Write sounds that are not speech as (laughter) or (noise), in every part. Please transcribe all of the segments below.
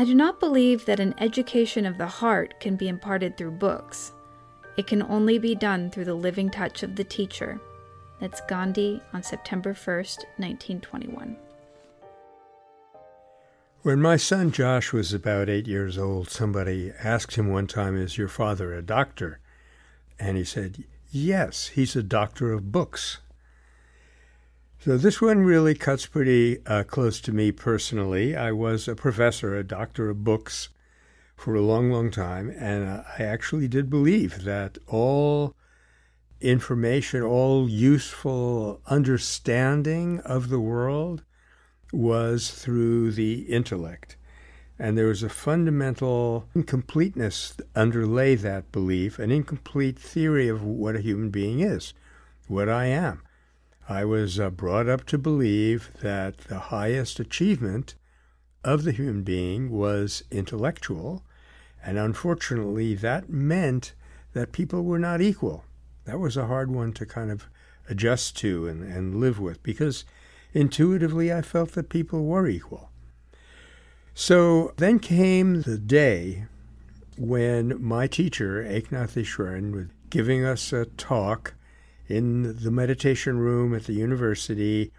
I do not believe that an education of the heart can be imparted through books. It can only be done through the living touch of the teacher. That's Gandhi on September 1st, 1921. When my son Josh was about eight years old, somebody asked him one time, Is your father a doctor? And he said, Yes, he's a doctor of books. So this one really cuts pretty uh, close to me personally. I was a professor, a doctor of books for a long, long time, and uh, I actually did believe that all information, all useful understanding of the world was through the intellect. And there was a fundamental incompleteness underlay that belief, an incomplete theory of what a human being is, what I am. I was uh, brought up to believe that the highest achievement of the human being was intellectual, and unfortunately, that meant that people were not equal. That was a hard one to kind of adjust to and, and live with because intuitively I felt that people were equal. So then came the day when my teacher, Eknath Easwaran, was giving us a talk in the meditation room at the university,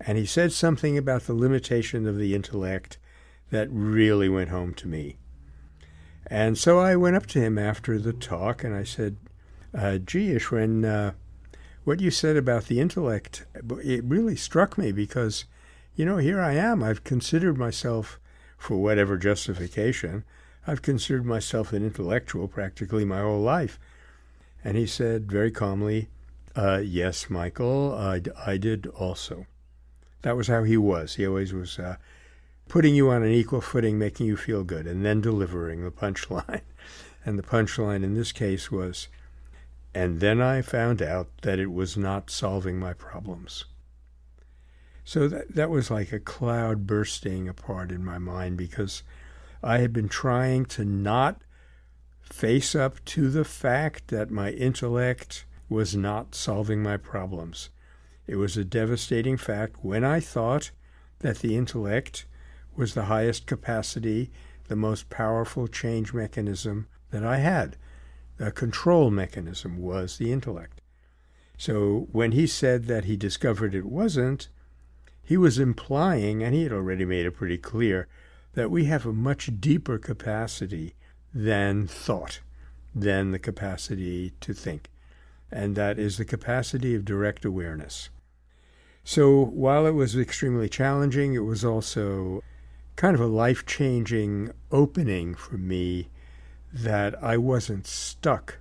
and he said something about the limitation of the intellect that really went home to me. And so I went up to him after the talk and I said, uh, gee, Easwaran, uh, what you said about the intellect, it really struck me because, you know, here I am. I've considered myself, for whatever justification, I've considered myself an intellectual practically my whole life. And he said very calmly, uh, Yes, Michael, I, I did also. That was how he was. He always was uh, putting you on an equal footing, making you feel good, and then delivering the punchline. (laughs) and the punchline in this case was, and then I found out that it was not solving my problems. So that, that was like a cloud bursting apart in my mind because I had been trying to not face up to the fact that my intellect was not solving my problems. It was a devastating fact when I thought that the intellect was the highest capacity, the most powerful change mechanism that I had. The control mechanism was the intellect. So when he said that he discovered it wasn't, he was implying, and he had already made it pretty clear, that we have a much deeper capacity than thought, than the capacity to think. And that is the capacity of direct awareness. So while it was extremely challenging, it was also kind of a life changing opening for me that I wasn't stuck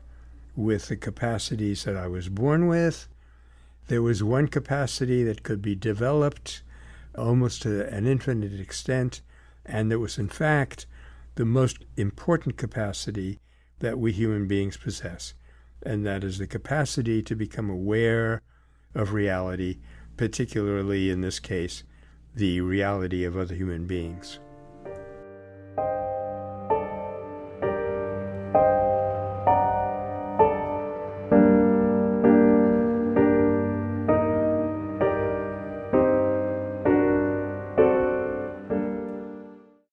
with the capacities that I was born with. There was one capacity that could be developed almost to an infinite extent, and that was, in fact, the most important capacity that we human beings possess, and that is the capacity to become aware of reality, particularly in this case, the reality of other human beings.